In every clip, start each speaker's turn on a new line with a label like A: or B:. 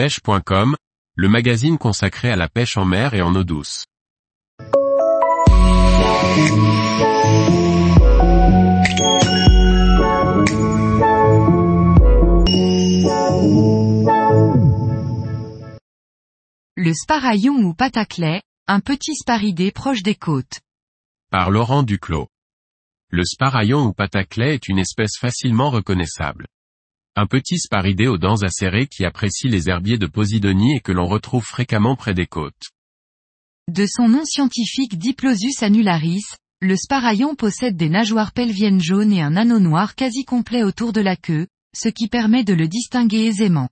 A: pêche.com, le magazine consacré à la pêche en mer et en eau douce.
B: Le sparaillon ou pataclet, un petit sparidé proche des côtes.
A: Par Laurent Duclos. Le sparaillon ou pataclet est une espèce facilement reconnaissable. Un petit sparidé aux dents acérées qui apprécie les herbiers de Posidonie et que l'on retrouve fréquemment près des côtes.
B: De son nom scientifique Diplosus annularis, le sparaillon possède des nageoires pelviennes jaunes et un anneau noir quasi complet autour de la queue, ce qui permet de le distinguer aisément.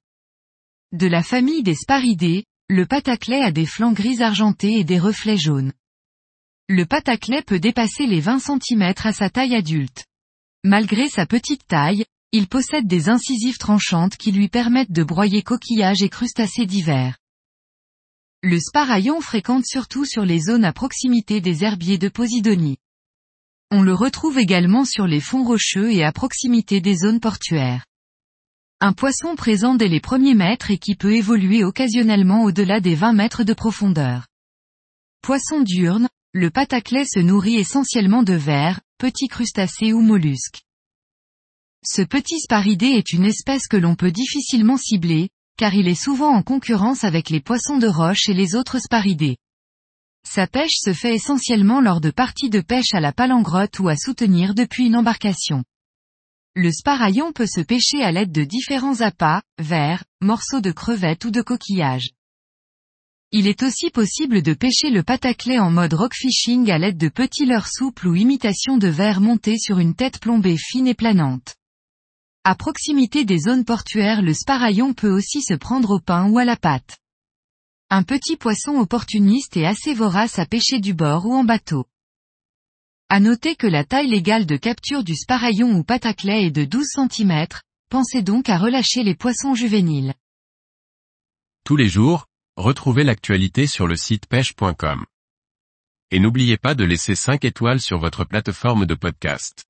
B: De la famille des sparidés, le pataclet a des flancs gris argentés et des reflets jaunes. Le pataclet peut dépasser les 20 cm à sa taille adulte. Malgré sa petite taille, il possède des incisives tranchantes qui lui permettent de broyer coquillages et crustacés divers. Le sparaillon fréquente surtout sur les zones à proximité des herbiers de Posidonie. On le retrouve également sur les fonds rocheux et à proximité des zones portuaires. Un poisson présent dès les premiers mètres et qui peut évoluer occasionnellement au-delà des 20 mètres de profondeur. Poisson diurne, le pataclet se nourrit essentiellement de vers, petits crustacés ou mollusques. Ce petit sparidé est une espèce que l'on peut difficilement cibler, car il est souvent en concurrence avec les poissons de roche et les autres sparidés. Sa pêche se fait essentiellement lors de parties de pêche à la palangrotte ou à soutenir depuis une embarcation. Le sparaillon peut se pêcher à l'aide de différents appâts, vers, morceaux de crevettes ou de coquillages. Il est aussi possible de pêcher le pataclet en mode rockfishing à l'aide de petits leurres souples ou imitation de verre montés sur une tête plombée fine et planante. À proximité des zones portuaires le sparaillon peut aussi se prendre au pain ou à la pâte. Un petit poisson opportuniste et assez vorace à pêcher du bord ou en bateau. À noter que la taille légale de capture du sparaillon ou pataclet est de 12 cm, pensez donc à relâcher les poissons juvéniles.
A: Tous les jours, retrouvez l'actualité sur le site pêche.com. Et n'oubliez pas de laisser 5 étoiles sur votre plateforme de podcast.